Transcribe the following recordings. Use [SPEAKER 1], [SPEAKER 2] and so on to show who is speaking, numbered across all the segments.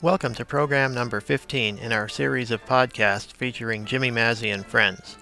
[SPEAKER 1] Welcome to program number 15 in our series of podcasts featuring Jimmy Mazzy and friends.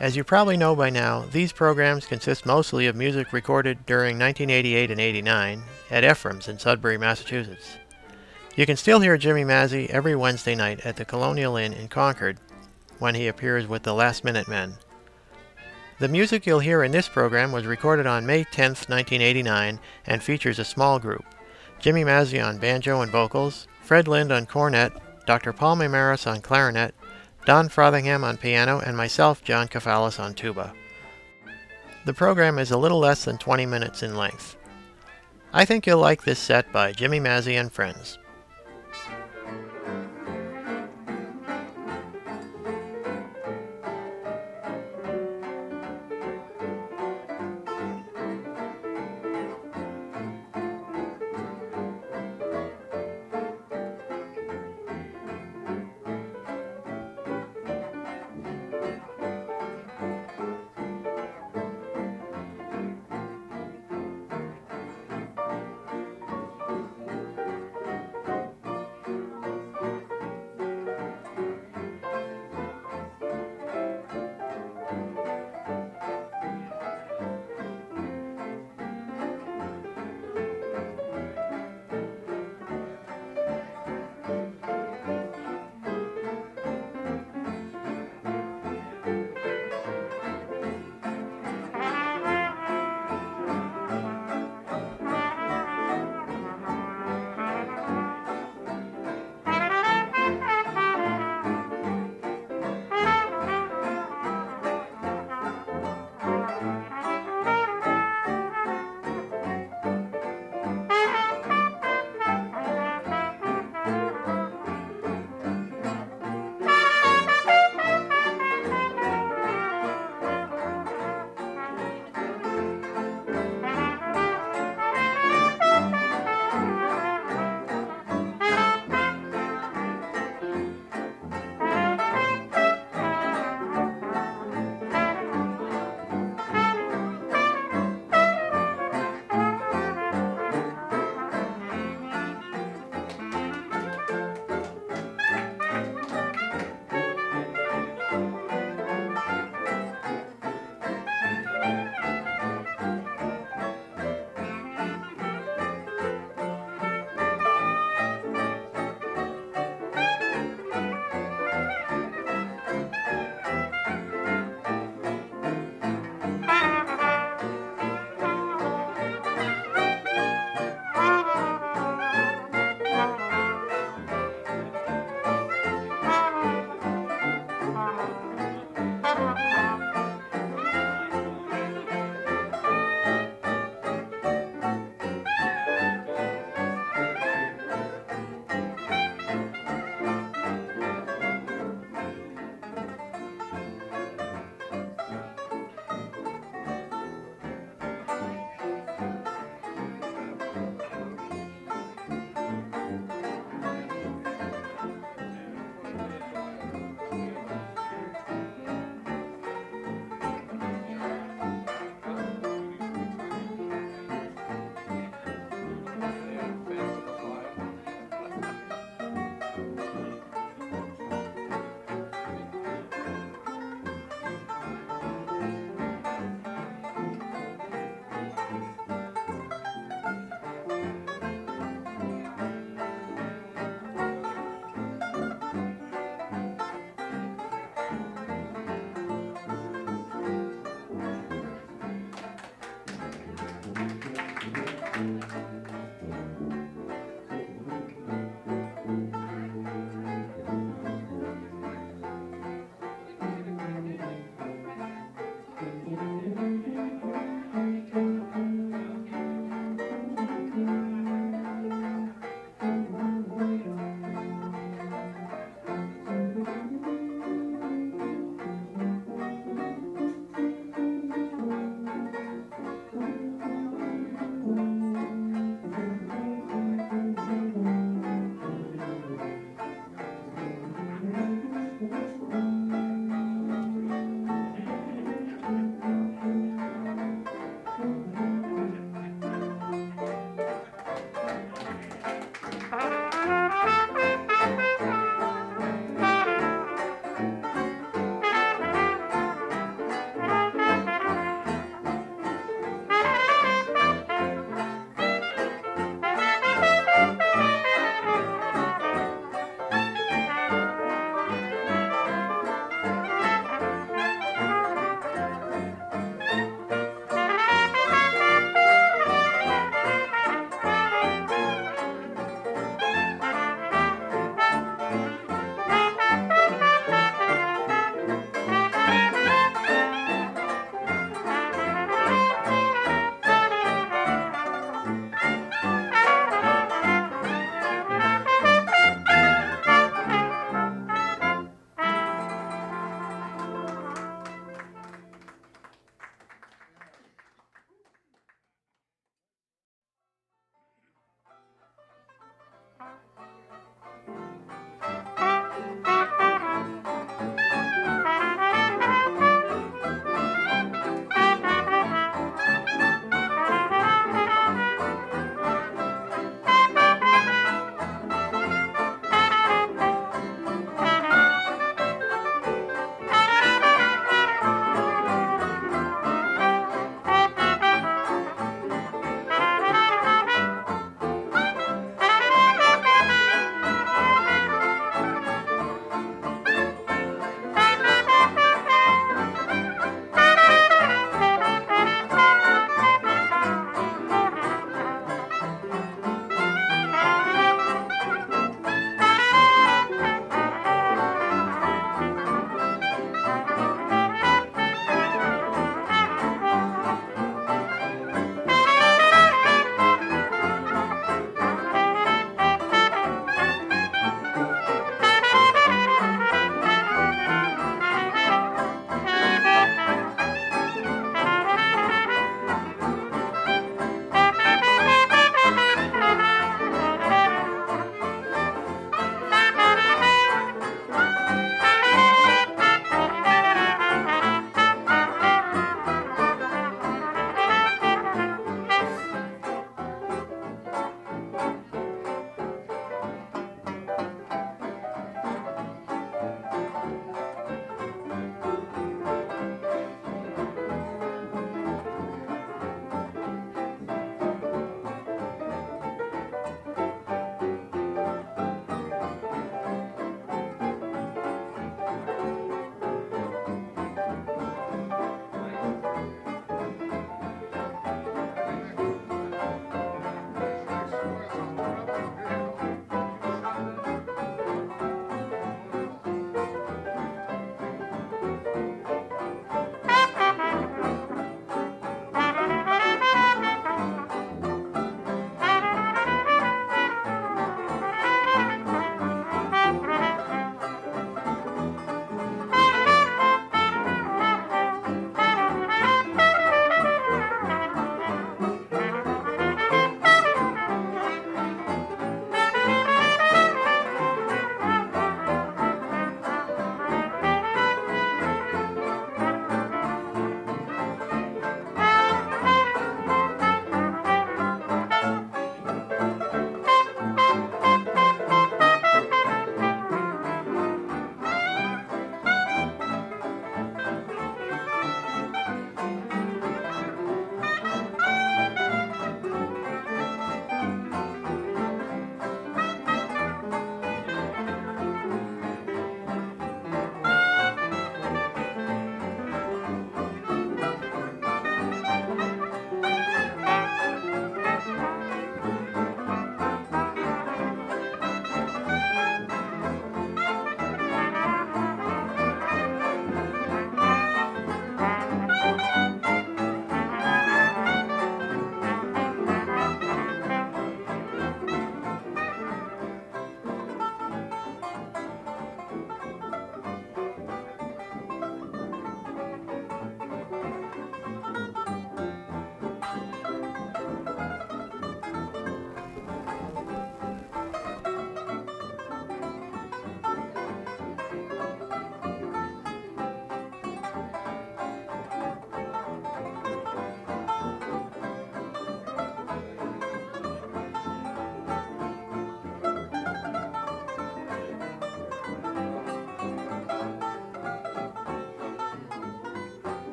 [SPEAKER 1] As you probably know by now, these programs consist mostly of music recorded during 1988 and 89 at Ephraim's in Sudbury, Massachusetts. You can still hear Jimmy Mazzy every Wednesday night at the Colonial Inn in Concord when he appears with the Last Minute Men. The music you'll hear in this program was recorded on May 10, 1989, and features a small group Jimmy Mazzy on banjo and vocals, Fred Lind on cornet, Dr. Paul Meymaris on clarinet, Don Frothingham on piano, and myself, John Kafalis, on tuba. The program is a little less than 20 minutes in length. I think you'll like this set by Jimmy Mazzy and Friends.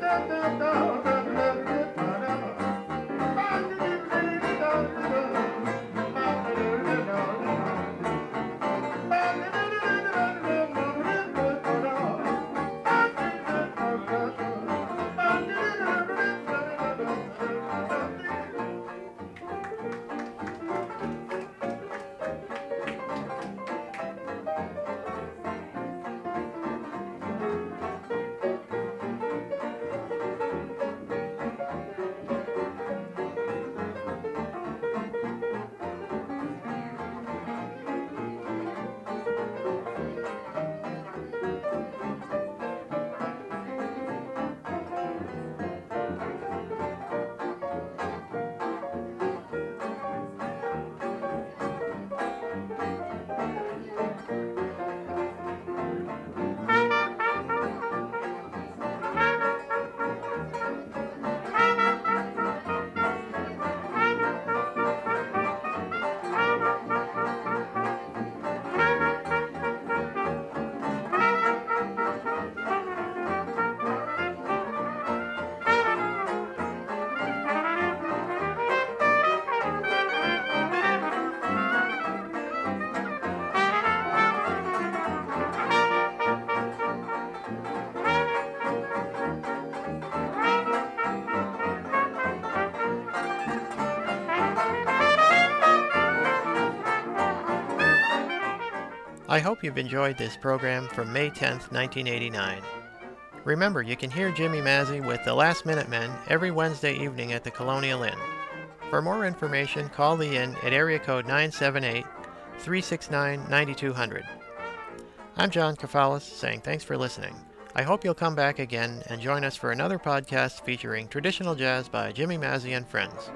[SPEAKER 1] da da da da. Hope you've enjoyed this program from May 10, 1989. Remember, you can hear Jimmy Mazzy with the Last Minute Men every Wednesday evening at the Colonial Inn. For more information, call the Inn at area code 978 369 9200. I'm John Kafalis saying thanks for listening. I hope you'll come back again and join us for another podcast featuring traditional jazz by Jimmy Mazzy and friends.